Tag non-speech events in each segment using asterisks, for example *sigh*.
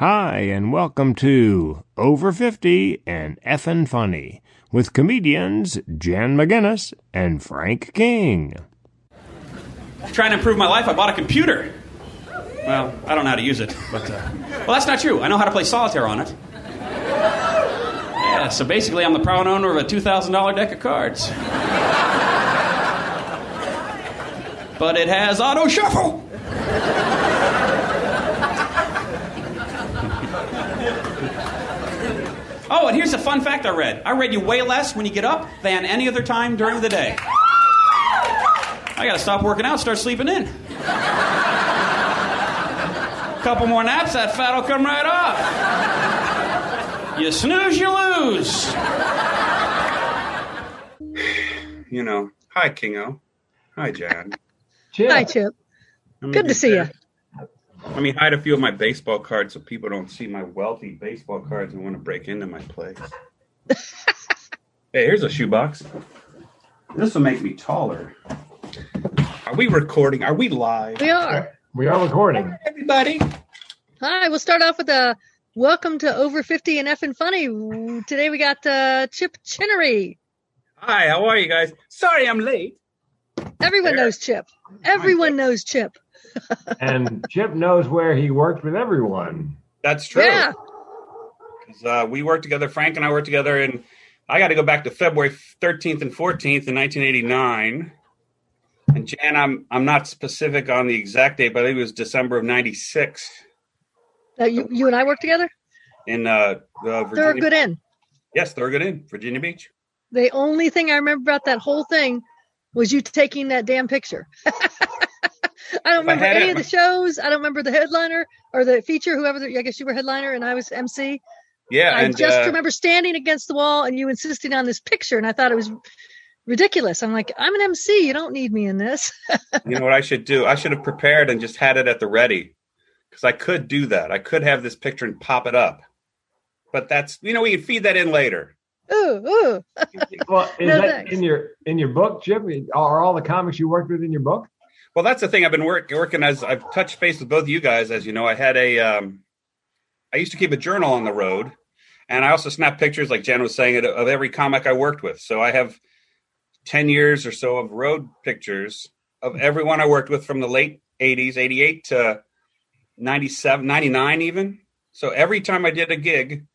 Hi, and welcome to Over 50 and Effin' Funny with comedians Jan McGinnis and Frank King. Trying to improve my life, I bought a computer. Well, I don't know how to use it, but. Uh, well, that's not true. I know how to play solitaire on it. Yeah, so basically, I'm the proud owner of a $2,000 deck of cards. but it has auto shuffle. Oh, and here's a fun fact I read. I read you way less when you get up than any other time during the day. I gotta stop working out, start sleeping in. Couple more naps, that fat will come right off. You snooze, you lose. You know, hi Kingo, hi Jan. Chip. Hi, Chip. Let me Good to get see you. That. Let me hide a few of my baseball cards so people don't see my wealthy baseball cards and want to break into my place. *laughs* hey, here's a shoebox. This will make me taller. Are we recording? Are we live? We are. We are recording. Everybody. Hi, we'll start off with a welcome to Over 50 and F and Funny. Today we got uh, Chip Chinnery. Hi, how are you guys? Sorry I'm late. Everyone There. knows Chip. Everyone knows Chip. And Chip knows where he worked with everyone. That's true. Yeah. 'Cause, Uh, we worked together. Frank and I worked together, and I got to go back to February 13th and 14th in 1989. And Jan, I'm I'm not specific on the exact date, but I think it was December of '96 Uh, you, you and I worked together? in uh, uh, Virginia. They're a good in. Yes, Thurgood in Virginia Beach. The only thing I remember about that whole thing was you taking that damn picture. *laughs* I don't If I remember had any it- of the shows. I don't remember the headliner or the feature, whoever. The, I guess you were headliner and I was MC. Yeah, I and just uh, remember standing against the wall and you insisting on this picture, and I thought it was ridiculous. I'm like, I'm an MC. You don't need me in this. *laughs* you know what I should do? I should have prepared and just had it at the ready because I could do that. I could have this picture and pop it up, but that's you know we can feed that in later. ooh, ooh. *laughs* Well, is No, that thanks. in your in your book, Chip? Are all the comics you worked with in your book? Well, that's the thing. I've been work, working as I've touched base with both of you guys. As you know, I had a, um, I used to keep a journal on the road, and I also snap pictures, like Jen was saying, of- every comic I worked with. So I have ten years or so of road pictures of everyone I worked with from the late '80s, '88 to 97, 99 even. So every time I did a gig,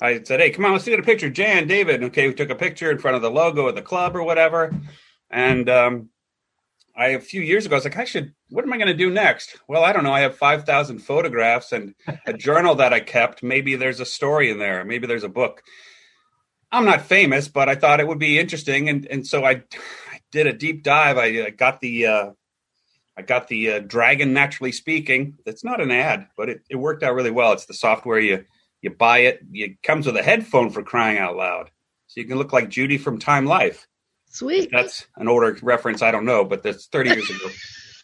I said, "Hey, come on, let's get a picture." Jan, David, okay, we took a picture in front of the logo of the club or whatever, and um, I a few years ago I was like, I should. What am I going to do next? Well, I don't know. I have five thousand photographs and a *laughs* journal that I kept. Maybe there's a story in there. Maybe there's a book. I'm not famous, but I thought it would be interesting, and and so I, I did a deep dive. I, uh got the. Uh, I got the uh, Dragon Naturally Speaking. It's not an ad, but it, it worked out really well. It's the software you you buy it. It comes with a headphone for crying out loud, so you can look like Judy from Time Life Sweet. that's an older reference. I don't know, but that's 30 years ago. *laughs*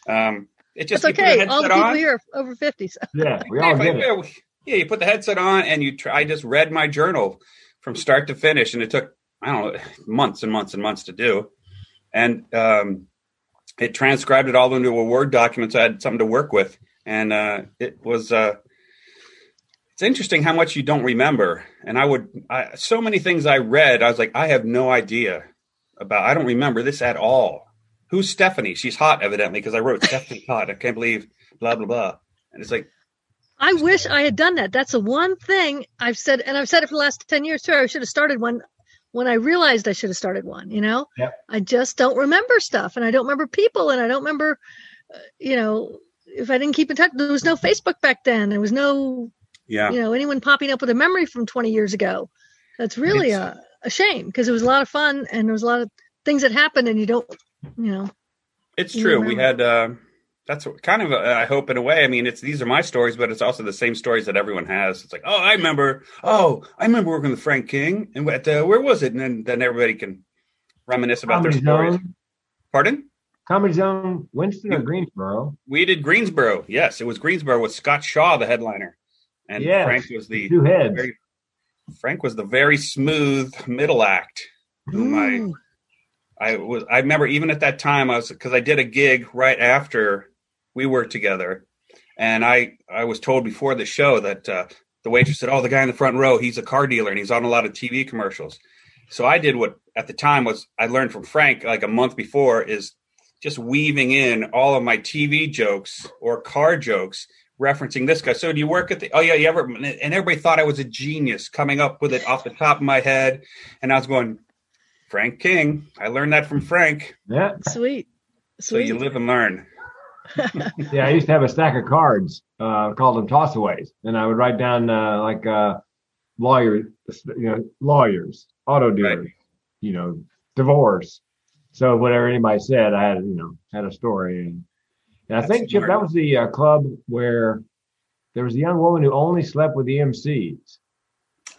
Um, it just That's you put okay. All the people on. here are over 50. So. Yeah, we *laughs* all if I- get it. yeah, we- yeah, you put the headset on and you try. I just read my journal from start to finish, and it took I don't know months and months and months to do, and um, it transcribed it all into a Word document. So I had something to work with, and uh, it was. Uh, it's interesting how much you don't remember, and I would I, so many things I read. I was like, I have no idea about. I don't remember this at all. Who's Stephanie? She's hot, evidently, because I wrote *laughs* Stephanie hot. I can't believe blah blah blah. And it's like, I wish I had done that. That's the one thing I've said, and I've said it for the last 10 years too. I should have started one when I realized I should have started one, you know? Yep. I just don't remember stuff and I don't remember people and I don't remember, uh, you know, if I didn't keep in touch, there was no Facebook back then. There was no, yeah. you know, anyone popping up with a memory from 20 years ago. That's really It's- a, a shame because it was a lot of fun and there was a lot of things that happened and you don't, you know, It's You true. We had uh, that's kind of a, I hope in a way. I mean, it's these are my stories, but it's also the same stories that everyone has. It's like, oh, I remember. Oh, I remember working with Frank King, and what, uh, where was it? And then then everybody can reminisce about Comedy their stories. Zone, Pardon? Comedy Zone, Winston or Greensboro? We did Greensboro. Yes, it was Greensboro with Scott Shaw, the headliner, and Yes. Frank was the Two heads. very Frank was the very smooth middle act. Whom I Ooh. I was I remember even at that time I was because I did a gig right after we worked together, And I I was told before the show that uh, the waitress said, "Oh, the guy in the front row, he's a car dealer and he's on a lot of TV commercials." So I did what at the time was I learned from Frank like a month before is just weaving in all of my TV jokes or car jokes referencing this guy. So do you work at the? Oh yeah, you ever? And everybody thought I was a genius coming up with it off the top of my head, and I was going, Frank King. I learned that from Frank. Yeah. Sweet. So you live and learn. *laughs* Yeah, I used to have a stack of cards, uh, called them tossaways, and I would write down uh, like uh, lawyer, you know, lawyers, auto dealers, Right. you know, divorce. So whatever anybody said, I had you know had a story, and, and I think Chip, that was the uh, club where there was a young woman who only slept with the MCs.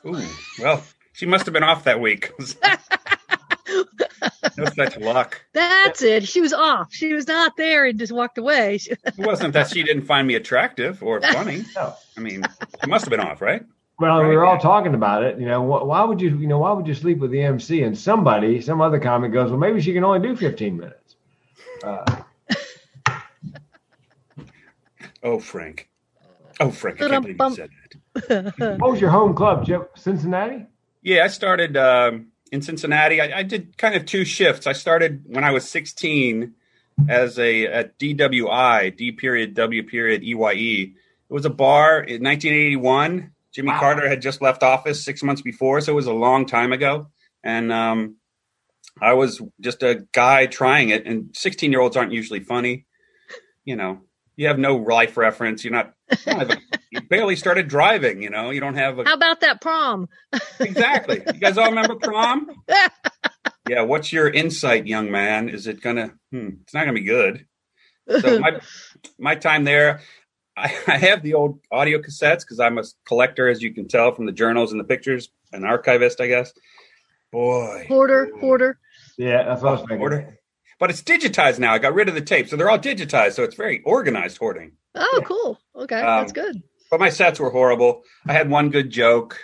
Ooh, well, she must have been off that week. *laughs* no such luck. That's it. She was off. She was not there and just walked away. She- *laughs* It wasn't that she didn't find me attractive or funny. *laughs* No. I mean, she must have been off, right? Well, we were all talking about it. You know, wh- why would you, you know, why would you sleep with the MC? And somebody, some other comic goes, well, maybe she can only do 15 minutes. Uh, Oh, Frank. Oh, Frank, I can't believe you said that. *laughs* what was your home club, Chip? Cincinnati? Yeah, I started um, in Cincinnati. I, I did kind of two shifts. I started when I was 16 as a at DWI, D period W period EYE. It was a bar in 1981. Jimmy Wow. Carter had just left office six months before, so it was a long time ago. And um, I was just a guy trying it. And 16 year olds aren't usually funny. You know, you have no life reference. You're not. You, *laughs* a, you barely started driving. You know, you don't have a How about that prom? Exactly. You guys all remember prom? *laughs* yeah. What's your insight, young man? Is it gonna? Hmm, it's not gonna be good. So my my time there, I, I have the old audio cassettes because I'm a collector, as you can tell from the journals and the pictures, an archivist, I guess. Boy, Hoarder, hoarder. Yeah, that's what I was thinking. Hoarder. But it's digitized now. I got rid of the tape, so they're all digitized. So it's very organized hoarding. Oh, Yeah. cool. Okay, Um, that's good. but my sets were horrible. I had one good joke.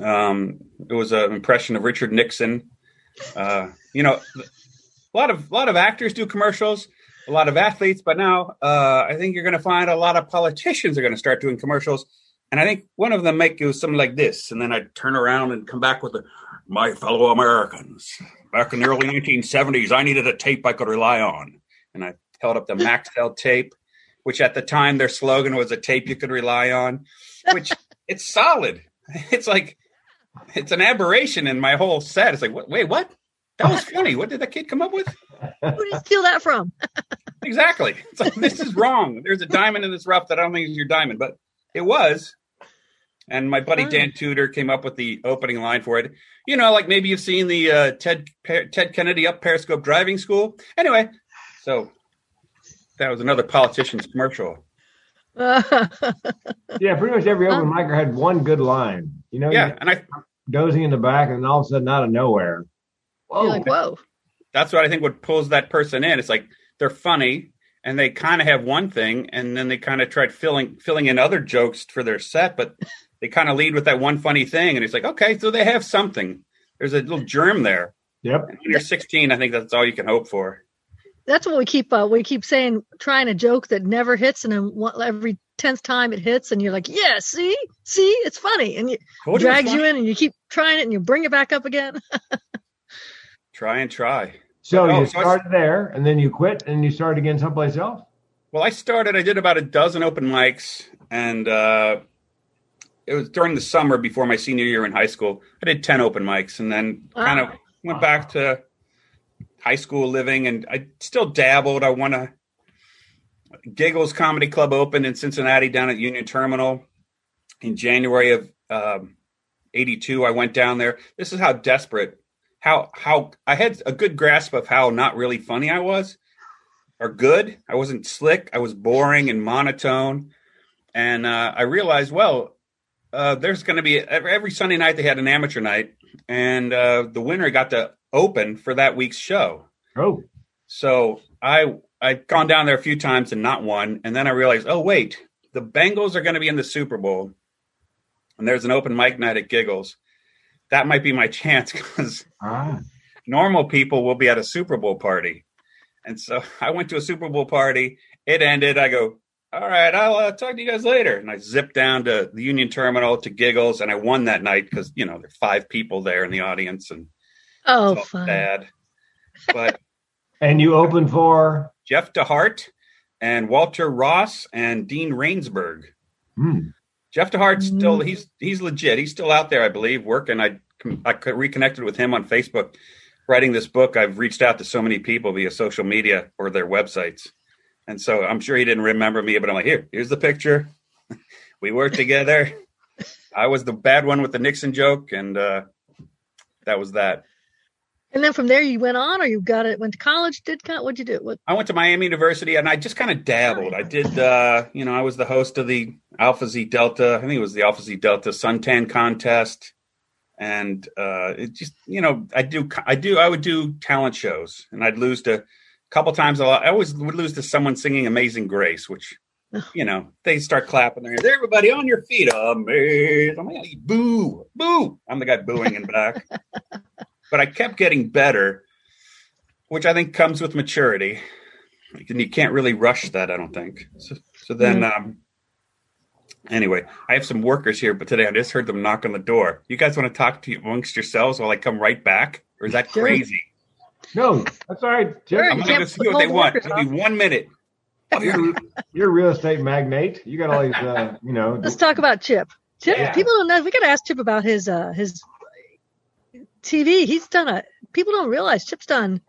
Um, it was an impression of Richard Nixon. Uh, you know, a lot of a lot of actors do commercials, a lot of athletes, but now uh, I think you're going to find a lot of politicians are going to start doing commercials. And I think one of them might it something like this, and then I'd turn around and come back with the, my fellow Americans. Back in the early 1970s, I needed a tape I could rely on, and I held up the *laughs* Maxell tape, which at the time their slogan was a tape you could rely on, which *laughs* it's solid. It's like it's an aberration in my whole set. It's like, what, wait, what? That was funny. What did that kid come up with? Who did you steal that from? Exactly. It's like, this is wrong. There's a diamond in this rough that I don't think is your diamond, but it was. And my buddy Fun. Dan Tudor came up with the opening line for it. You know, like maybe you've seen the uh, Ted Ted Kennedy up Periscope driving school. Anyway, so that was another politician's commercial. *laughs* Yeah, pretty much every open micer had one good line. You know, Yeah, you're and I dozing in the back, and all of a sudden, out of nowhere, whoa, like, whoa. that's what I think what pulls that person in. It's like they're funny and they kind of have one thing, and then they kind of tried filling filling in other jokes for their set, but they kind of lead with that one funny thing, and it's like, okay, so they have something. There's a little germ there. yep. And when you're 16, I think that's all you can hope for. That's what we keep. Uh, we keep saying, trying a joke that never hits, and then one, every tenth time it hits, and you're like, "Yeah, see, see, it's funny," and it Told you it's drags you in, and you keep trying it, and you bring it back up again. *laughs* Try and try. So Oh, you so I- there, and then you quit, and you started again someplace else. Well, I started. I did about a dozen open mics, and uh, it was during the summer before my senior year in high school. I did ten open mics, and then kind of Wow. went back to high school living, and I still dabbled. I won a Giggles Comedy Club opened in Cincinnati down at Union Terminal in January of um, '82. I went down there. This is how desperate, how how I had a good grasp of how not really funny I was or good. I wasn't slick. I was boring and monotone. And uh, I realized, well, uh, there's going to be every, Sunday night they had an amateur night, and uh, the winner got to open for that week's show. Oh, So I I'd gone down there a few times and not won, and then I realized, oh wait, the Bengals are going to be in the Super Bowl, and there's an open mic night at Giggles. That might be my *laughs* chance because ah, normal people will be at a Super Bowl party. And so *laughs* I went to a Super Bowl party. It ended. I go, all right, I'll uh, talk to you guys later. And I zipped down to the Union Terminal to Giggles, and I won that night because you know there are five people there in the audience, and Oh, fun. bad. But *laughs* And you open for Jeff DeHart and Walter Ross and Dean Rainsberg. hmm, Jeff DeHart still Mm. he's he's legit. He's still out there, I believe, working. I I reconnected with him on Facebook. Writing this book, I've reached out to so many people via social media or their websites, and so I'm sure he didn't remember me. But I'm like, here, here's the picture. *laughs* we worked together. I was the bad one with the Nixon joke, and uh, that was that. And then from there you went on, or you got it, went to college, did what'd you do? What? I went to Miami University and I just kind of dabbled. I did, uh, you know, I was the host of the Alpha Xi Delta. I think it was the Alpha Xi Delta Suntan contest, and uh, it just, you know, I do, I do, I would do talent shows, and I'd lose to couple times. A lot. I always would lose to someone singing "Amazing Grace," which, you know, they start clapping their hands. Everybody on your feet, amazing! I'm like, boo, boo! I'm the guy booing in back. *laughs* but I kept getting better which I think comes with maturity. And you can't really rush that, I don't think. So, so then, um, anyway, I have some workers here, but today I just heard them knock on the door. You guys want to talk to you amongst yourselves while I come right back, or is that crazy? No, that's all right. Jeff, I'm going to see what they want. workers It'll be one minute. you're, you're a real estate magnate. You got all these, uh, you know. Let's talk about Chip. Chip, Yeah. people don't know. We got to ask Chip about his uh his TV. He's done a. People don't realize Chip's done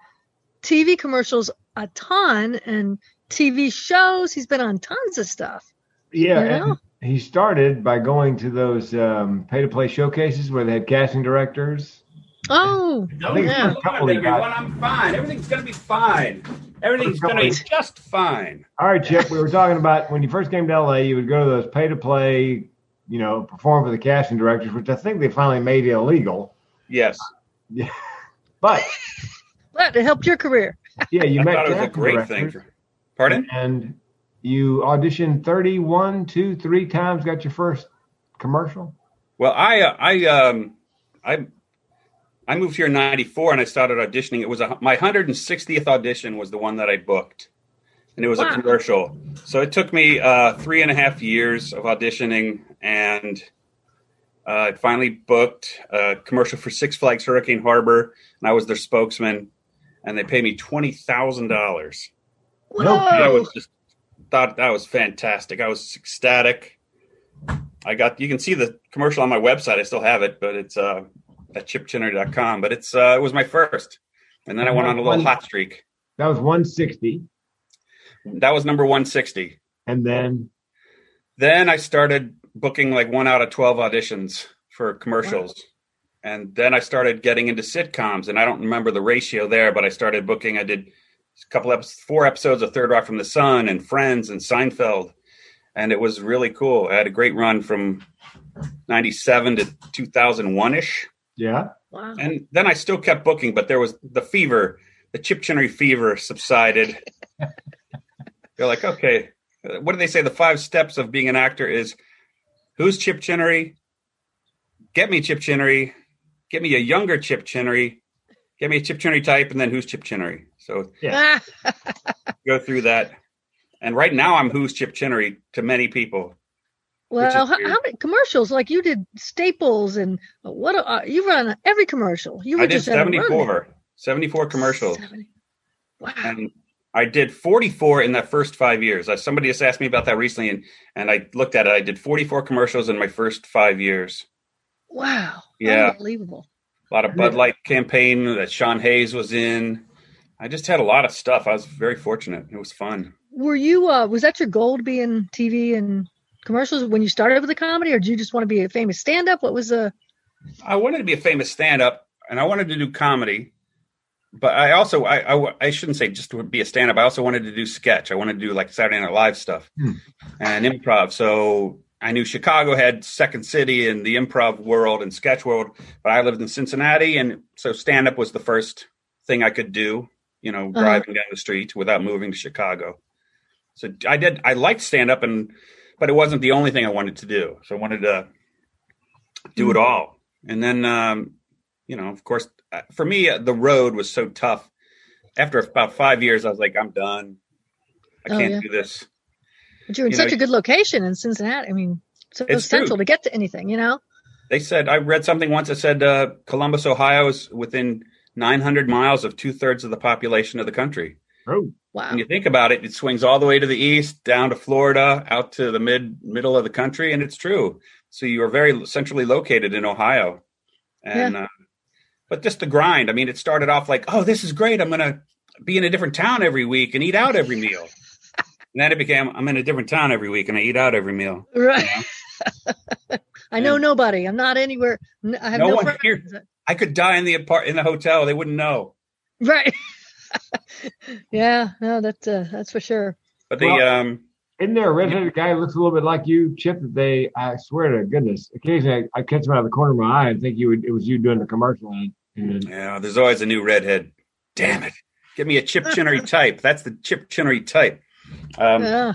TV commercials a ton and TV shows. He's been on tons of stuff. Yeah, You know? and he started by going to those um, pay to play showcases where they had casting directors. Oh, I think yeah. it's a couple. I'm fine. Everything's going to be fine. Everything's going to be just fine. All right, Chip, we were talking about when you first came to LA, you would go to those pay to play, you know, perform for the casting directors, which I think they finally made illegal. Yes. Yeah. But But it helped your career. yeah, you I met thought it was a great thing. For, pardon? and you auditioned 31, two, three times, got your first commercial. Well, I uh, I um I I moved here in '94 and I started auditioning. It was a, my 160th audition was the one that I booked, and it was Wow. a commercial. So it took me uh, three and a half years of auditioning, and uh, I finally booked a commercial for Six Flags Hurricane Harbor, and I was their spokesman, and they paid me twenty thousand dollars. I was just thought that was fantastic. I was ecstatic. I got you can see the commercial on my website. I still have it, but it's uh at chipchinnery.com. But it's uh it was my first. And then I went on a little hot streak. That was 160. That was number 160. And then, Then I started booking like one out of 12 auditions for commercials. And then I started getting into sitcoms, and I don't remember the ratio there, but I started booking. I did a couple of four episodes of Third Rock from the Sun and Friends and Seinfeld, and it was really cool. I had a great run from '97 to 2001 ish, yeah, Wow. and then I still kept booking, but there was the fever, the Chip Chinnery fever subsided. *laughs* They're like, okay, what do they say? The five steps of being an actor is who's Chip Chinnery? Get me Chip Chinnery. Get me a younger Chip Chinnery. Get me a Chip Chinnery type, and then who's Chip Chinnery? So Yeah. Ah, *laughs* go through that. And right now, I'm who's Chip Chinnery to many people. Well, how, how many commercials? Like you did Staples and what? Uh, you run every commercial. You were I did just on a run there. 74, 74 commercials. 70. Wow. and I did 44 in that first five years. Uh, somebody just asked me about that recently, and, and I looked at it. I did 44 commercials in my first five years. Wow. Yeah. Unbelievable. A lot of Bud Light campaign that Sean Hayes was in. I just had a lot of stuff. I was very fortunate. It was fun. Were you? Uh, was that your goal to be in TV and commercials when you started with the comedy, or did you just want to be a famous stand-up? What was the? I wanted to be a famous stand-up, and I wanted to do comedy. But I also, I, I, I shouldn't say just to be a stand-up. I also wanted to do sketch. I wanted to do like Saturday Night Live stuff Hmm. and improv. So I knew Chicago had Second City and the improv world and sketch world, but I lived in Cincinnati, and so stand-up was the first thing I could do. You know, Uh-huh. driving down the street without moving to Chicago. So I did. I liked stand-up, and but it wasn't the only thing I wanted to do. So I wanted to do it all. And then, um, you know, of course, uh, for me, uh, the road was so tough. After about five years, I was like, I'm done. I Oh, can't yeah. do this. But you're in You such know, a good location in Cincinnati. I mean, so It's central true. to get to anything, you know? They said I read something once that said uh, Columbus, Ohio, is within 900 miles of two thirds of the population of the country. Oh, Wow. When you think about it, it swings all the way to the east, down to Florida, out to the mid middle of the country, and it's true. So you are very centrally located in Ohio, and uh, but just the grind. I mean, it started off like, oh, this is great. I'm gonna be in a different town every week and eat out every meal. *laughs* and then it became, I'm in a different town every week and I eat out every meal. Right. *laughs* I know And- nobody. I'm not anywhere. I have No no, one friends. here. I could die in the apart in the hotel. They wouldn't know. Right. *laughs* *laughs* yeah, no, that's uh, that's for sure. But the Well- um, isn't there a redheaded guy who looks a little bit like you, Chip? That they, I swear to goodness, occasionally I, I catch him out of the corner of my eye and think you would, it was you doing the commercial. And, and yeah, there's always a new redhead. Damn it! Give me a Chip *laughs* Chinnery type. That's the Chip Chinnery type. Um, yeah.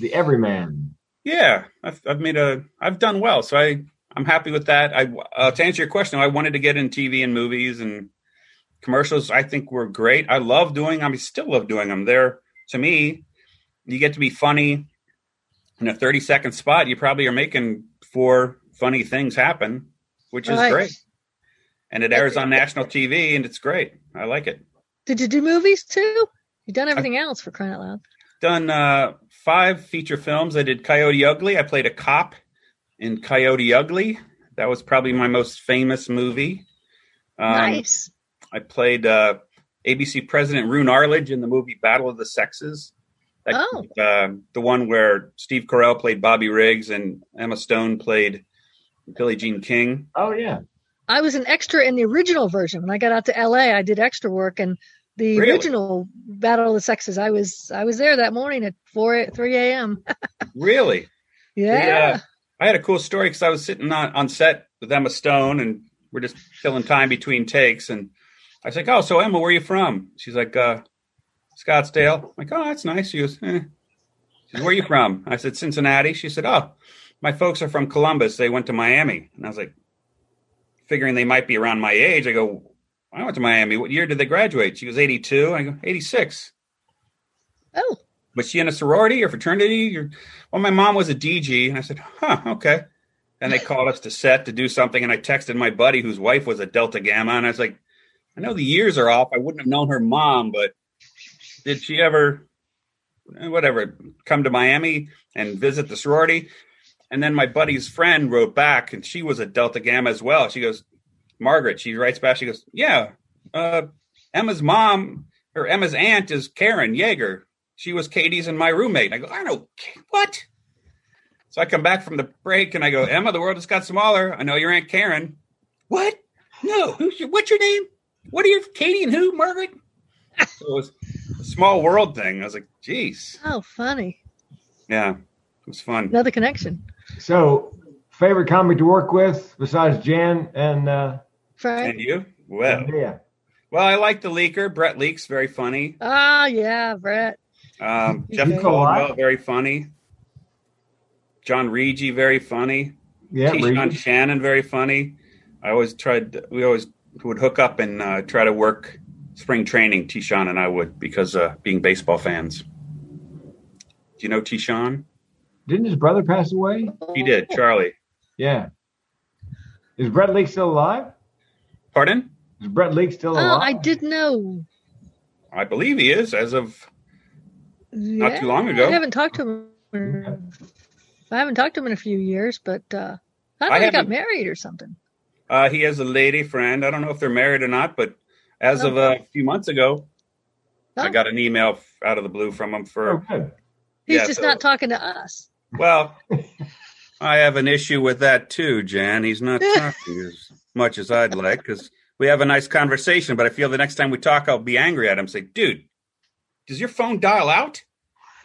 the everyman. Yeah, I've, I've made a, I've done well, so I, I'm happy with that. I, uh, to answer your question, I wanted to get in TV and movies and commercials. I think were great. I love doing. I mean, still love doing them. They're to me, you get to be funny in a 30 second spot. You probably are making four funny things happen, which is Right. great. And it airs on national TV, and it's great. I like it. Did you do movies too? You've done everything else for crying out loud. done uh, five feature films. I did Coyote Ugly. I played a cop in Coyote Ugly. That was probably my most famous movie. Um, nice. I played uh, ABC President Roone Arledge in the movie Battle of the Sexes. That, Oh. uh, the one where Steve Carell played Bobby Riggs and Emma Stone played Billie Jean King. Oh yeah, I was an extra in the original version. When I got out to LA, I did extra work and the Really? original Battle of the Sexes. I was I was there that morning at four at three a.m. *laughs* Really? yeah. Yeah. I had a cool story because I was sitting on, on set with Emma Stone and we're just filling time between takes. And I was like, Oh, so Emma, where are you from? She's like, uh, Scottsdale. I'm like, Oh, that's nice. She goes, eh. She said, Where are you from? I said, Cincinnati. She said, Oh, my folks are from Columbus. They went to Miami. And I was like, figuring they might be around my age. I go, I went to Miami. What year did they graduate? She goes, 82. I go, 86 Oh, was she in a sorority or fraternity? Or, well, my mom was a DG, and I said, huh, okay. And they called us to set to do something, and I texted my buddy whose wife was a Delta Gamma, and I was like, I know the years are off. I wouldn't have known her mom, but did she ever, eh, whatever, come to Miami and visit the sorority? And then my buddy's friend wrote back, and she was a Delta Gamma as well. She goes, Margaret, she writes back, she goes, yeah, uh, Emma's mom or Emma's aunt is Karen Yeager she was Katie's and my roommate. And I go, I know what? So I come back from the break and I go, Emma, the world has got smaller. I know your Aunt Karen. What? No. Who's your, what's your name? What are your Katie and who? Margaret? So *laughs* it was a small world thing. I was like, geez. oh, funny. Yeah. It was fun. Another connection. So, favorite comic to work with besides Jan and uh, Frank. And you? Well, yeah. well, I like the leaker. Brett Leake, very funny. Ah, yeah, Brett. Um, Jeff Okay. Caldwell, very funny. John Regi, very funny. Yeah, Keyshawn Shannon, very funny. I always tried. We always would hook up and uh, try to work spring training. Tishawn and I would because uh, being baseball fans. Do you know Tishawn? Didn't his brother pass away? He did. Charlie. Yeah. Is Brett Leake still alive? Pardon? Is Brett Leake still Oh, alive? I did know. I believe he is as of. Not too long ago. I haven't talked to him. in- I haven't talked to him in a few years, but uh, I I thought he got married or something. Uh, he has a lady friend. I don't know if they're married or not, but as of uh, a few months ago, I Oh. got an email f- out of the blue from him oh, for. good. He's yeah, just so- not talking to us. Well, *laughs* I have an issue with that too, Jan. He's not *laughs* talking as much as I'd like because we have a nice conversation, but I feel the next time we talk, I'll be angry at him. Say, dude, does your phone dial out? *laughs*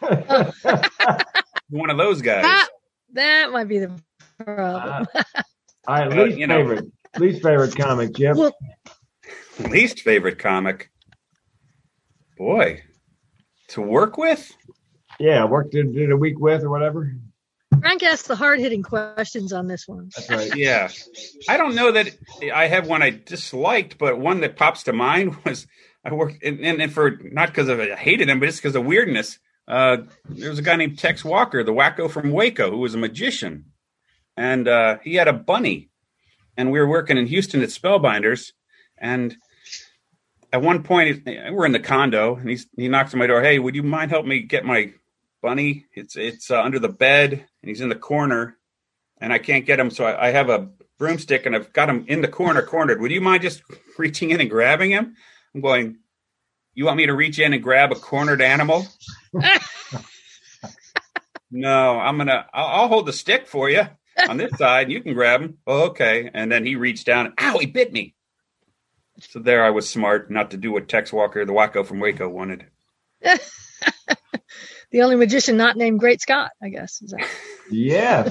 One of those guys. That, that might be the problem. Ah. All right, Uh, least you know. favorite, least favorite comic, Jeff. well, Least favorite comic. Boy, to work with? yeah, worked did, did a week with or whatever. Frank asked the hard hitting questions on this one. That's right. Yeah. I don't know that I have one I disliked, but one that pops to mind *laughs* was I worked, and, and, and for not because of I hated him, but just because of weirdness. uh, there was a guy named Tex Walker, the wacko from Waco, who was a magician, and uh, he had a bunny, and we were working in Houston at Spellbinders, and at one point we're in the condo, and he's he knocks on my door. Hey, would you mind helping me get my bunny? It's it's uh, under the bed, and he's in the corner, and I can't get him, so I, I have a broomstick, and I've got him in the corner, cornered. Would you mind just reaching in and grabbing him? I'm going. You want me to reach in and grab a cornered animal? *laughs* no, I'm gonna. I'll, I'll, hold the stick for you on this side. You can grab him. Oh, okay. And then he reached down. And, Ow! He bit me. So there, I was smart not to do what Tex Walker, the Waco from Waco, wanted. *laughs* the only magician not named Great Scott, I guess. Is that... *laughs* Yeah.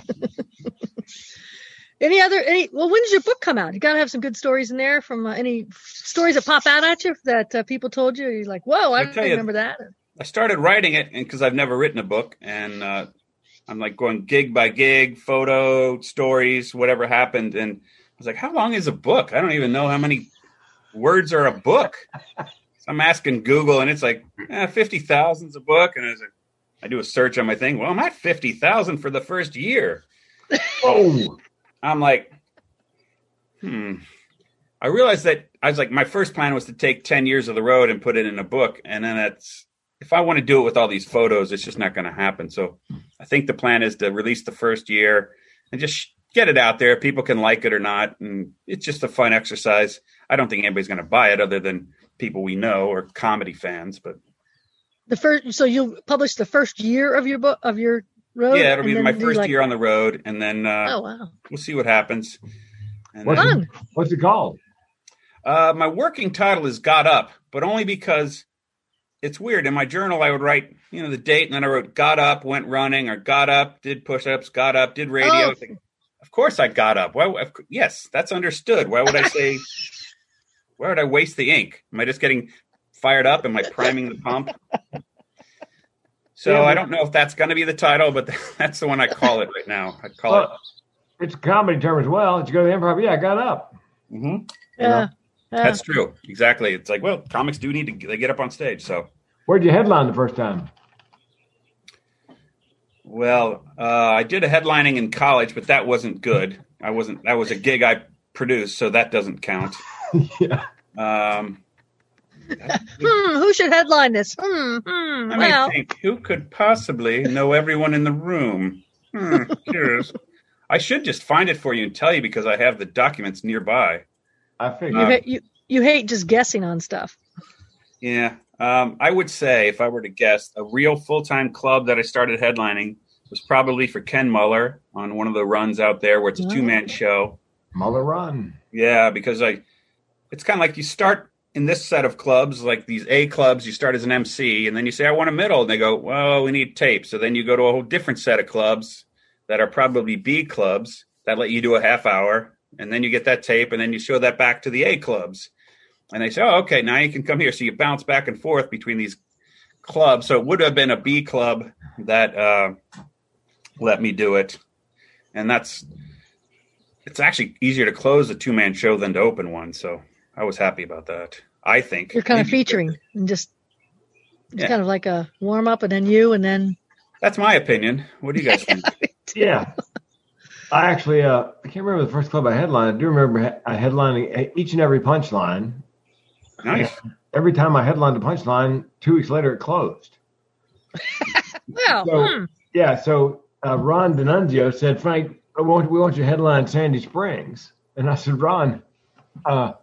*laughs* any other any? Well, when does your book come out? You got to have some good stories in there. From uh, any stories that pop out at you that uh, people told you. You're like, whoa, I, I don't remember you, that. I started writing it, because I've never written a book, and uh, I'm like going gig by gig, photo stories, whatever happened, and I was like, how long is a book? I don't even know how many words are a book. so I'm asking Google, and it's like eh, fifty thousand's a book, and I was like, I do a search on my thing. Well, I'm at fifty thousand for the first year. *laughs* oh, I'm like, hmm. I realized that I was like, my first plan was to take 10 years of the road and put it in a book. And then that's, if I want to do it with all these photos, it's just not going to happen. So I think the plan is to release the first year and just get it out there. People can like it or not. And it's just a fun exercise. I don't think anybody's going to buy it other than people we know or comedy fans, but the first, so you'll publish the first year of your book, of your road? Yeah, it'll be my first like, year on the road. And then, uh, oh, wow. we'll see what happens. And what's, Fun. It, what's it called? Uh, my working title is Got Up, but only because it's weird. In my journal, I would write, you know, the date, and then I wrote got up, went running, or got up, did push ups, got up, did radio. Oh. Thinking, of course, I got up. Why? Yes, that's understood. Why would I say? *laughs* why would I waste the ink? Am I just getting fired up? Am I priming the pump? So yeah, I don't know if that's going to be the title, but *laughs* that's the one I call it right now. I call well, it. It's a comedy term as well. It's go to the improv. Yeah, I got up. Mm-hmm. Yeah. That's true. Exactly. It's like, well, comics do need to they get up on stage. So, where'd you headline the first time? Well, uh, I did a headlining in college, but that wasn't good. I wasn't. That was a gig I produced, so that doesn't count. *laughs* yeah. Um, hmm, who should headline this? Hmm, hmm, I well. think who could possibly know everyone in the room. Hmm, cheers. I should just find it for you and tell you because I have the documents nearby. I figured. You, hate, you, you hate just guessing on stuff. Yeah. Um, I would say, if I were to guess, a real full time club that I started headlining was probably for Ken Muller on one of the runs out there where it's a two man show. Muller Run. Yeah, because I, it's kind of like you start in this set of clubs, like these A clubs, you start as an MC and then you say, I want a middle. And they go, well, we need tape. So then you go to a whole different set of clubs that are probably B clubs that let you do a half hour and then you get that tape and then you show that back to the A clubs. And they say, "Oh, okay, now you can come here." So you bounce back and forth between these clubs. So it would have been a B club that uh, let me do it, and that's it's actually easier to close a two man show than to open one. So I was happy about that. I think you're kind of featuring and just it's yeah. kind of like a warm up, and then you, and then that's my opinion. What do you guys *laughs* think? yeah. I actually, uh, I can't remember the first club I headlined. I do remember I headlining each and every punchline. Nice. Every time I headlined a punchline, two weeks later it closed. *laughs* well, so, hmm. yeah. So uh, Ron D'Annunzio said, Frank, we want, we want you to headline Sandy Springs. And I said, Ron, uh,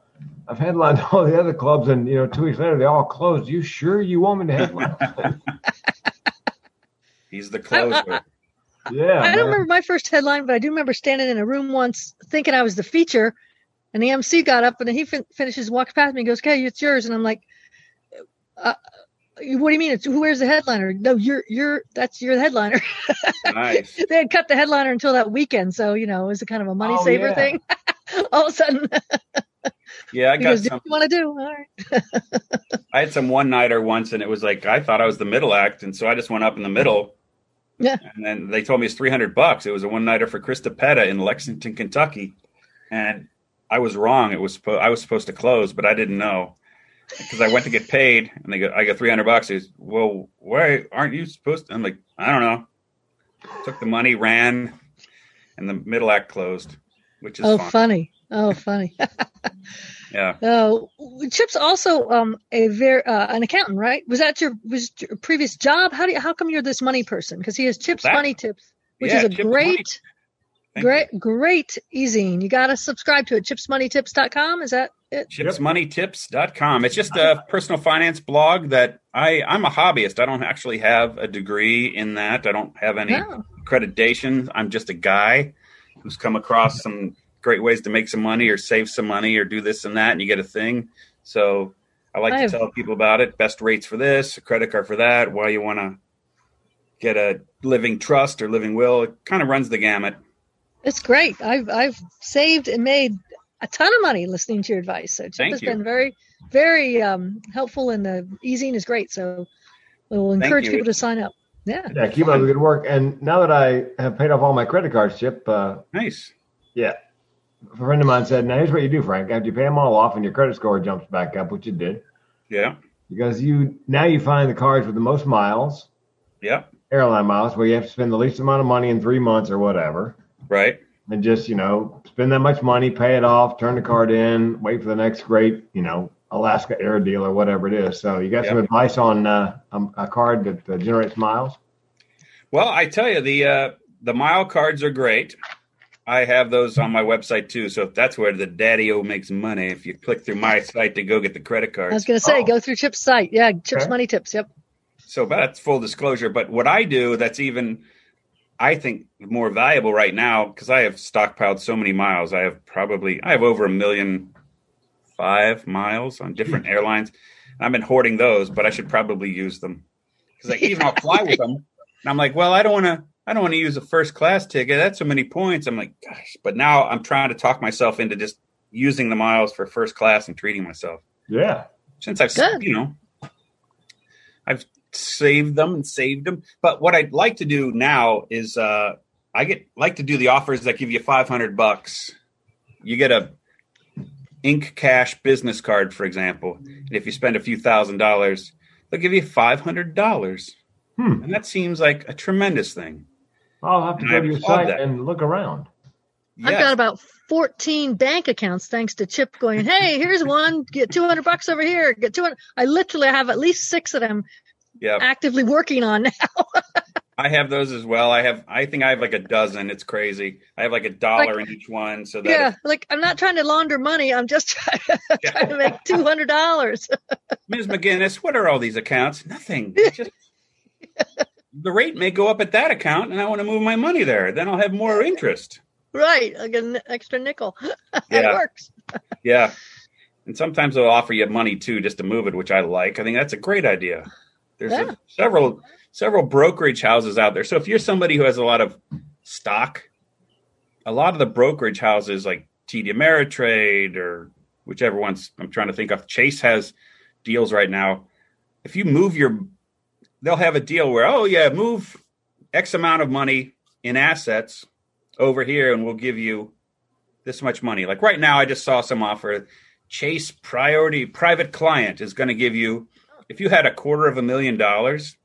I've headlined *laughs* all the other clubs, and you know, two weeks later they all closed. You sure you want me to headline? *laughs* He's the closer. Yeah. I don't remember my first headline, but I do remember standing in a room once thinking I was the feature. And the MC got up and then he fin- finishes, walks past me, and goes, "Okay, it's yours." And I'm like, uh, "What do you mean? It's where's the headliner?" No, you're you're that's your headliner. *laughs* nice. they had cut the headliner until that weekend, so you know it was a kind of a money oh, saver yeah. thing. *laughs* All of a sudden, *laughs* yeah, I got goes, some. "What you want to do?" All right. I had some one nighter once, and it was like I thought I was the middle act, and so I just went up in the middle. Yeah. And then they told me it's three hundred bucks. It was a one nighter for Krista Petta in Lexington, Kentucky, and I was wrong. It was supposed I was supposed to close, but I didn't know. because I went to get paid, and they go, I got three hundred bucks. He's, well, why aren't you supposed to? I'm like, I don't know. Took the money, ran, and the middle act closed, which is Oh, fun. funny. Oh, funny. *laughs* Yeah, *laughs* Oh, Chip's also um a very uh, an accountant, right? Was that your was your previous job? How do you, how come you're this money person? Because he has Chip's That- Money Tips, which Yeah, is a Chip's Money. Great, Thank great, great e-zine. You got to subscribe to it. Chipsmoneytips.com. Is that it? chipsmoneytips.com. It's just a personal finance blog that I I'm a hobbyist. I don't actually have a degree in that. I don't have any No. accreditation. I'm just a guy who's come across some great ways to make some money or save some money or do this and that, and you get a thing. So I like I to have- tell people about it. Best rates for this, a credit card for that, why you want to get a living trust or living will. It kind of runs the gamut. It's great. I've I've saved and made a ton of money listening to your advice. So Chip Thank has you. been very, very um, helpful, and the e-zine is great. So we'll encourage people to sign up. Yeah. Yeah, keep up the good work. And now that I have paid off all my credit cards, Chip, uh, Nice. yeah, a friend of mine said, "Now here's what you do, Frank. After you pay them all off and your credit score jumps back up, which it did, Yeah. because you now you find the cards with the most miles, Yeah. airline miles, where you have to spend the least amount of money in three months or whatever." Right. and just you know spend that much money, pay it off, turn the card in, wait for the next great you know Alaska Air deal or whatever it is. So you got some advice on uh, um, a card that uh, generates miles? Well, I tell you, the uh, the mile cards are great. I have those on my website too. So if that's where the daddy o makes money. If you click through my site to go get the credit card, I was going to say, Oh. go through Chip's site. Yeah, Chip's Okay. Money Tips. Yep. So that's full disclosure. But what I do that's even, I think, more valuable right now because I have stockpiled so many miles. I have probably I have over a million five miles on different hmm. airlines. And I've been hoarding those, but I should probably use them because like, even I'll fly with them. And I'm like, well, I don't want to. I don't want to use a first class ticket. That's so many points. I'm like, gosh. But now I'm trying to talk myself into just using the miles for first class and treating myself Yeah, since I've Good. you know I've saved them and saved them. But what I'd like to do now is uh, I get like to do the offers that give you five hundred bucks. You get a Ink Cash business card, for example, and if you spend a few thousand dollars, they'll give you five hundred dollars, Hmm. and that seems like a tremendous thing. I'll have to And go I to your site that. and look around. I've got about 14 bank accounts thanks to Chip going, hey, here's one, get 200 bucks over here, get 200. I literally have at least six of them yeah, actively working on now. *laughs* I have those as well. I have, I think I have like a dozen. It's crazy. I have like a dollar Like- in each one, so that yeah, like I'm not trying to launder money. I'm just *laughs* trying, trying to make $200. *laughs* Ms. McGinnis, what are all these accounts? Nothing. Just the rate may go up at that account, and I want to move my money there. Then I'll have more interest. right, like an extra nickel. it Yeah. works. Yeah, and sometimes they'll offer you money too just to move it, which I like. I think that's a great idea. There's a- several several brokerage houses out there. So if you're somebody who has a lot of stock, a lot of the brokerage houses like TD Ameritrade or whichever ones I'm trying to think of, Chase has deals right now. If you move your, they'll have a deal where oh yeah, move X amount of money in assets over here, and we'll give you this much money. Like right now, I just saw some offer. Chase Priority Private Client is going to give you, if you had a quarter of a million dollars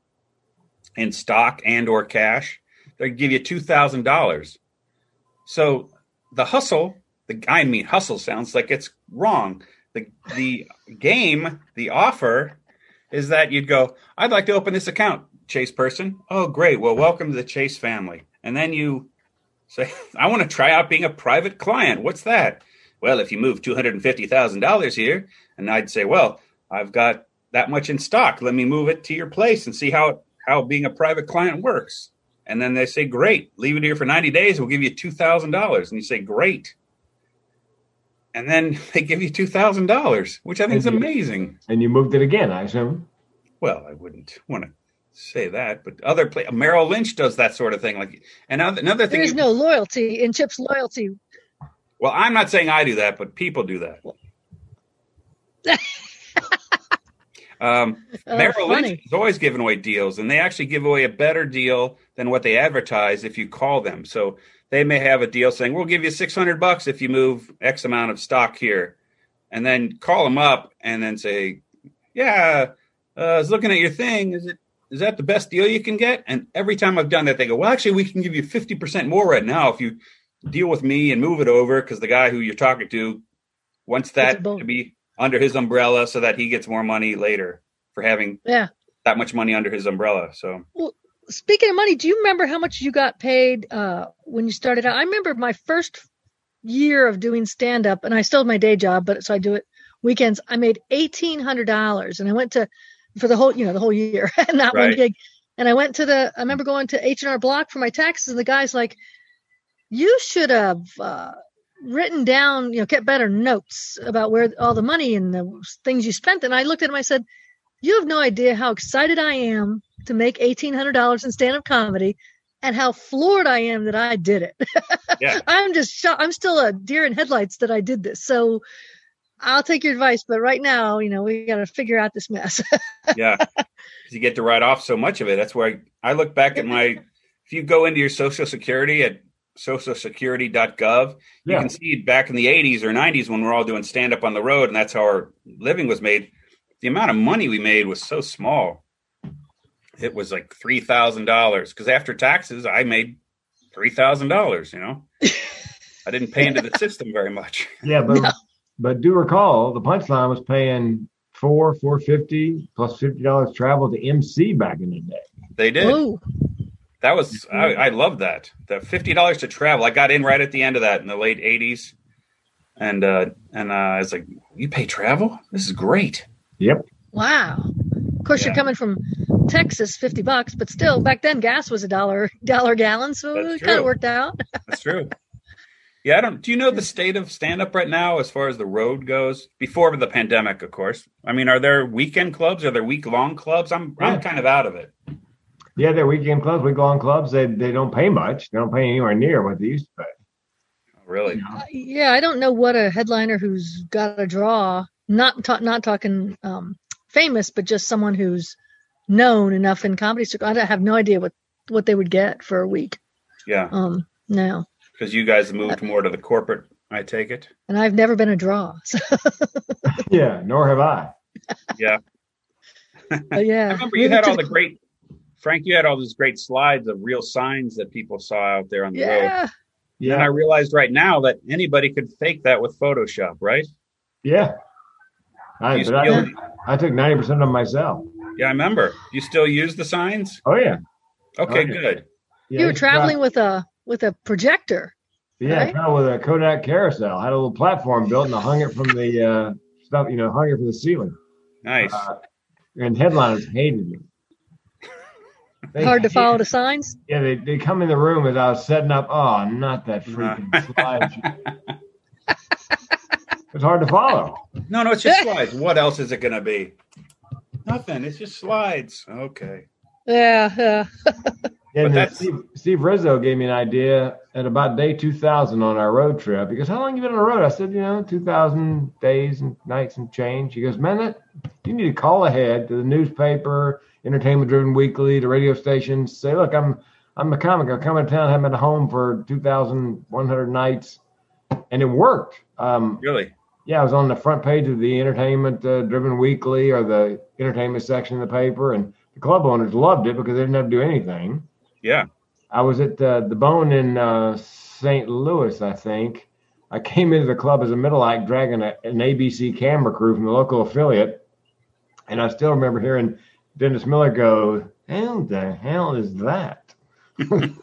in stock and or cash, they'd give you two thousand dollars. So the hustle, the I mean hustle sounds like it's wrong. The the game, the offer is that you'd go, I'd like to open this account, Chase person. Oh, great. Well, welcome to the Chase family. And then you say, *laughs* I want to try out being a private client. What's that? Well, if you move $250,000 here, and I'd say, well, I've got that much in stock. Let me move it to your place and see how, how being a private client works. And then they say, great, leave it here for 90 days. We'll give you $2,000. And you say, great. And then *laughs* they give you $2,000, which I think is Thank you. amazing. And you moved it again, I assume. Well, I wouldn't want to say that, but other play Merrill Lynch does that sort of thing. Like, and another, another thing. There is no loyalty in Chip's loyalty. well, I'm not saying I do that, but people do that. *laughs* um, Oh, Merrill funny. Lynch is always giving away deals, and they actually give away a better deal than what they advertise if you call them. So they may have a deal saying, "We'll give you 600 bucks if you move X amount of stock here," and then call them up and then say, yeah, uh, I was looking at your thing. Is it is that the best deal you can get? And every time I've done that, they go, well, actually, we can give you 50% more right now if you deal with me and move it over because the guy who you're talking to wants that to be under his umbrella so that he gets more money later for having yeah. that much money under his umbrella. So, well, speaking of money, do you remember how much you got paid uh, when you started out? I remember my first year of doing stand up, and I still have my day job, but so I do it weekends. I made eighteen hundred dollars, and I went to for the whole you know the whole year, *laughs* not right. one gig. And I went to the I remember going to H and R Block for my taxes, and the guy's like, "You should have." Uh, written down, you know, kept better notes about where all the money and the things you spent. And I looked at him, I said, You have no idea how excited I am to make $1,800 in stand up comedy and how floored I am that I did it. *laughs* Yeah. I'm just shocked. I'm still a deer in headlights that I did this. So I'll take your advice, but right now, you know, we got to figure out this mess. *laughs* yeah. You get to write off so much of it. That's why I, I look back at my, if you go into your social security at socialsecurity.gov, you yeah. can see back in the 80s or 90s when we're all doing stand up on the road and that's how our living was made. The amount of money we made was so small it was like three thousand dollars because after taxes I made three thousand dollars. You know, I didn't pay into the *laughs* system very much. Yeah, but no. but do recall the punchline was paying four four fifty plus fifty dollars travel to MC back in the day. They did. Ooh. That was I, I love that. The fifty dollars to travel. I got in right at the end of that in the late eighties, and uh and uh, I was like, "You pay travel? This is great." Yep. Wow. Of course, yeah. you're coming from Texas, fifty bucks, but still back then gas was a dollar dollar gallon, so That's it kind of worked out. That's true. Yeah, I don't. Do you know the state of stand up right now as far as the road goes? Before the pandemic, of course. I mean, are there weekend clubs? Are there week long clubs? I'm yeah. I'm kind of out of it. Yeah, they're weekend clubs, We go on clubs. They they don't pay much. They don't pay anywhere near what they used to pay. Oh, really? Uh, yeah, I don't know what a headliner who's got a draw. Not ta- not talking um, famous, but just someone who's known enough in comedy circle. I have no idea what what they would get for a week. Yeah. Um. Now. Because you guys moved more to the corporate, I take it. And I've never been a draw. *laughs* So. yeah, nor have I. Yeah. yeah. I remember you had all the great Frank. You had all those great slides of real signs that people saw out there on the yeah. road. Yeah. And I realized right now that anybody could fake that with Photoshop, right? Yeah. I, I, I took ninety percent of them myself. Yeah, I remember. You still use the signs? Oh yeah. Okay, oh, yeah. good. Yeah, you were traveling with a with a projector. Yeah, right? with a Kodak carousel. I had a little platform built and I hung it from the uh, stuff, you know, hung it from the ceiling. Nice. Uh, and headliners hated me. They Hard to follow the signs. Yeah, they they come in the room as I was setting up. Oh, not that freaking *laughs* slide. it's hard to follow. No, no, it's just slides. What else is it going to be? Nothing. It's just slides. Okay. Yeah. Yeah. and Steve, Steve Rizzo gave me an idea at about day 2000 on our road trip. Because how long you been on the road? I said, you know, 2000 days and nights and change. He goes, man, that, you need to call ahead to the newspaper, Entertainment Driven Weekly, the radio stations. Say, look, I'm I'm a comic. I'm coming to town. I'm at home for 2,100 nights, and it worked. Um, really? yeah, I was on the front page of the Entertainment uh, Driven Weekly or the entertainment section of the paper, and the club owners loved it because they didn't have to do anything. Yeah. I was at uh, the Bone in uh, St. Louis, I think. I came into the club as a middle act dragging a, an ABC camera crew from the local affiliate, and I still remember hearing Dennis Miller go, "How the hell is that?" the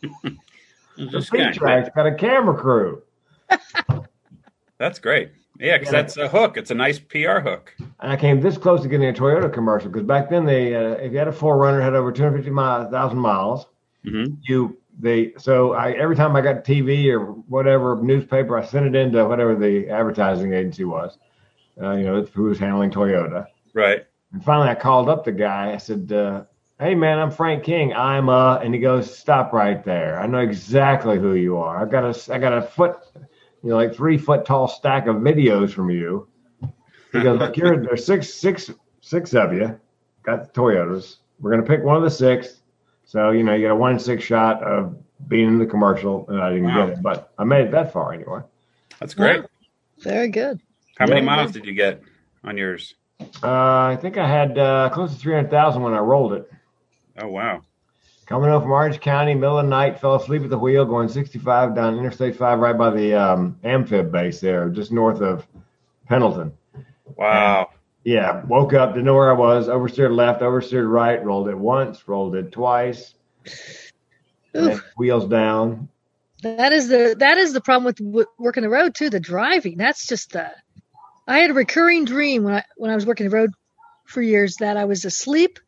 feature got a camera crew. That's great. Yeah, because that's a hook. It's a nice PR hook. And I came this close to getting a Toyota commercial because back then they, uh, if you had a 4Runner, had over 250,000 miles. Mm-hmm. You they so I every time I got TV or whatever newspaper, I sent it into whatever the advertising agency was. Uh, you know, who was handling Toyota. Right. And finally, I called up the guy. I said, uh, "Hey, man, I'm Frank King. I'm uh," and he goes, "Stop right there. I know exactly who you are. I've got a, I got a foot." you know, like three foot tall stack of videos from you. Because like you're there's six six six of you, got the Toyotas. We're gonna pick one of the six. So, you know, you got a one in six shot of being in the commercial and I didn't wow. get it. But I made it that far anyway. That's great. Very good. How many miles did you get on yours? Uh, I think I had uh, close to 300,000 when I rolled it. Oh wow. Coming up from Orange County, middle of the night, fell asleep at the wheel, going 65 down Interstate 5 right by the um, amphib base there, just north of Pendleton. Wow. Yeah, woke up, didn't know where I was, oversteered left, oversteered right, rolled it once, rolled it twice, Oof. wheels down. That is the that is the problem with w- working the road too. The driving. That's just the. I had a recurring dream when I when I was working the road for years that I was asleep,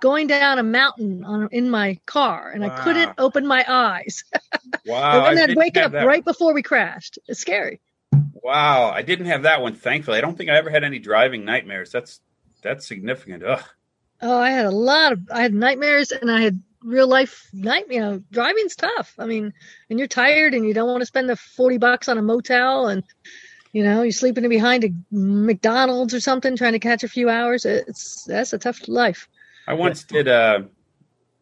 going down a mountain on in my car, and I couldn't open my eyes. *laughs* Wow. and then I'd wake up right before we crashed. It's scary. Wow, I didn't have that one. Thankfully, I don't think I ever had any driving nightmares. That's that's significant. Ugh. Oh, I had a lot of I had nightmares and I had real life night. You know, driving's tough. I mean, and you're tired and you don't want to spend the forty bucks on a motel and. You know, you're sleeping behind a McDonald's or something, trying to catch a few hours. It's that's a tough life. I once did a.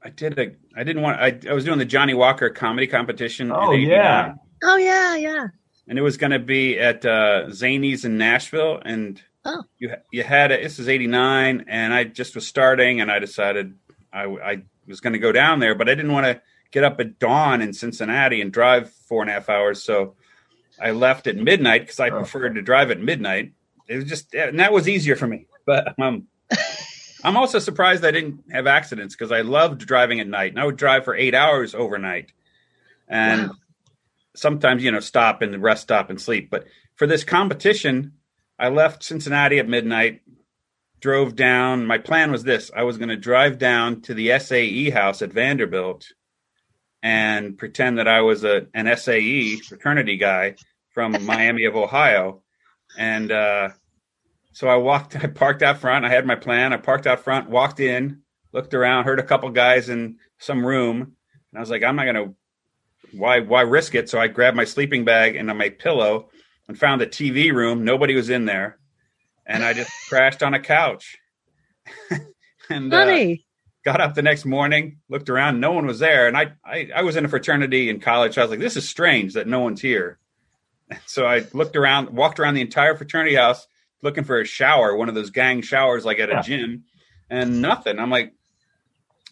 I did a. I didn't want. I, I was doing the Johnnie Walker comedy competition. Oh, 89, yeah. Oh yeah, yeah. and it was going to be at uh, Zanies in Nashville, and Oh. you you had it. This is '89, and I just was starting, and I decided I, I was going to go down there, but I didn't want to get up at dawn in Cincinnati and drive four and a half hours, so I left at midnight because I Oh. preferred to drive at midnight. It was just, and that was easier for me. But um, *laughs* I'm also surprised I didn't have accidents because I loved driving at night, and I would drive for eight hours overnight, and Wow. sometimes you know stop and rest stop and sleep. But for this competition, I left Cincinnati at midnight, drove down. My plan was this: I was going to drive down to the SAE house at Vanderbilt and pretend that I was a an SAE fraternity guy from *laughs* Miami of Ohio, and uh, so I walked. *laughs* I parked out front. I had my plan. I parked out front, walked in, looked around, heard a couple guys in some room, and I was like, I'm not going to why why risk it? So I grabbed my sleeping bag and my pillow and found the TV room. Nobody was in there, and I just *laughs* crashed on a couch. and uh, Honey, got up the next morning, looked around, no one was there, and I, I I was in a fraternity in college. So I was like, this is strange that no one's here. So I looked around, walked around the entire fraternity house looking for a shower, one of those gang showers like at a gym, and nothing. I'm like,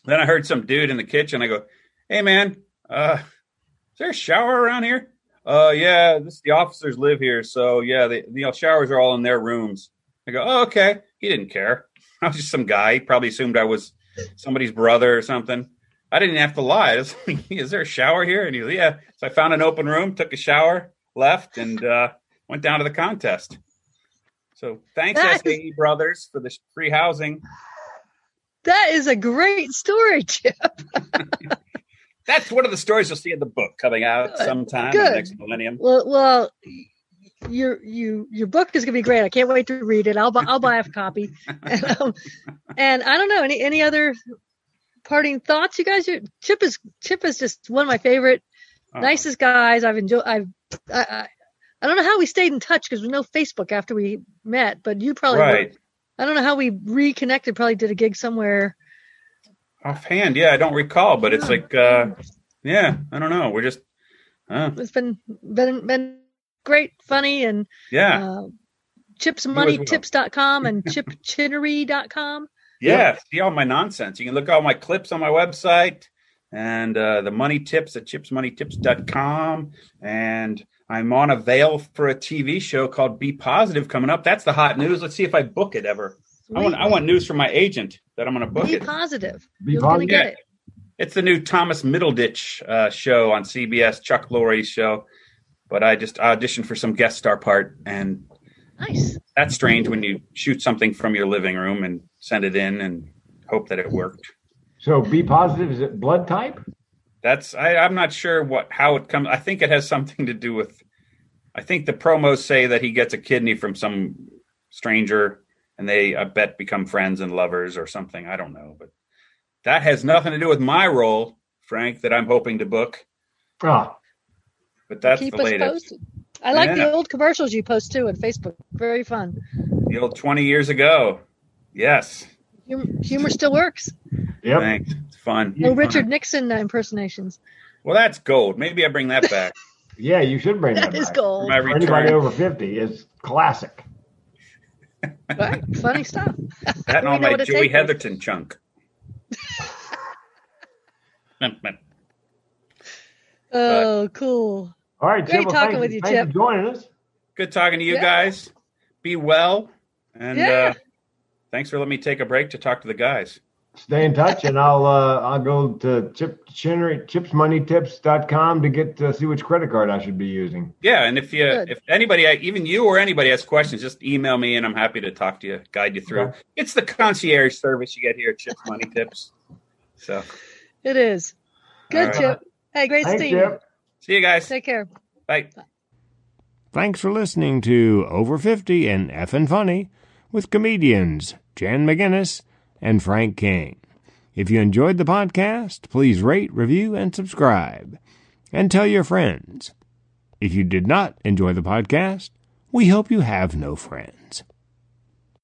then I heard some dude in the kitchen. I go, hey man, uh, is there a shower around here? Uh, yeah, this the officers live here, so yeah, the the showers are all in their rooms. I go, oh okay. He didn't care. *laughs* I was just some guy. He probably assumed I was somebody's brother or something. I didn't have to lie. *laughs* Was like, is there a shower here? And he goes, yeah. So I found an open room, took a shower, left, and uh, went down to the contest. So thanks, That SAE Brothers, for this free housing. that is a great story, Chip. *laughs* That's one of the stories you'll see in the book coming out Good. sometime in the next millennium. Well, well, your you your book is gonna be great. I can't wait to read it. I'll buy I'll buy a copy. And, *laughs* um, and I don't know any any other parting thoughts, you guys. Chip is Chip is just one of my favorite, Oh, nicest guys. I've enjoyed. I've I, I I don't know how we stayed in touch because we no Facebook after we met, but you probably right. I don't know how we reconnected. Probably did a gig somewhere. Offhand, yeah, I don't recall, but it's like, uh, yeah, I don't know. We're just, uh, It's been been been great, funny, and yeah, uh, chipsmoneytips.com and *laughs* chipchinnery.com. yeah. See all my nonsense. You can look at all my clips on my website and uh, the money tips at chipsmoneytips.com. And I'm on a veil for a TV show called B Positive coming up. That's the hot news. Let's see if I book it ever. I want, I want news from my agent that I'm going to book Be it. positive. Be You're gonna positive. get Yeah. it. It's the new Thomas Middleditch uh, show on CBS, Chuck Lorre's show. But I just auditioned for some guest star part, and Nice. that's strange when you shoot something from your living room and send it in and hope that it worked. So be positive. Is it blood type? That's I, I'm not sure what how it comes. I think it has something to do with. I think the promos say that he gets a kidney from some stranger, and they I bet become friends and lovers or something. I don't know, but that has nothing to do with my role, Frank, that I'm hoping to book. Ah, But that's Keep the us latest. posted. I like Yeah. the old commercials you post too on Facebook. Very fun. The old 20 years ago. Yes. Humor, humor still works. yep. Thanks. It's fun. No Richard Nixon impersonations. Well, that's gold. Maybe I bring that back. *laughs* Yeah, you should bring that, That is back. gold. My For anybody over 50 is classic. Right? Funny stuff. *laughs* That and We all my Joey. Heatherton chunk. *laughs* Oh, cool. All right, Great Chip. well, talking thank- with you, Chip. for joining us. Good talking to you Yeah. guys. Be well. And Yeah. uh, thanks for letting me take a break to talk to the guys. Stay in touch, and I'll uh, I'll go to Chip generate chipsmoneytips.com to get to see which credit card I should be using. Yeah, and if you, Good. if anybody, even you or anybody has questions, just email me, and I'm happy to talk to you, guide you through. Okay. It's the concierge service you get here at Chips Money Tips. So, It is. Good, All right. Chip. Hey, great Thanks, seeing you. Chip. see you guys. Take care. Bye. Thanks for listening to Over 50 and Effin' Funny with comedians Jan McInnis and Frank King. If you enjoyed the podcast, please rate, review, and subscribe. And tell your friends. If you did not enjoy the podcast, we hope you have no friends.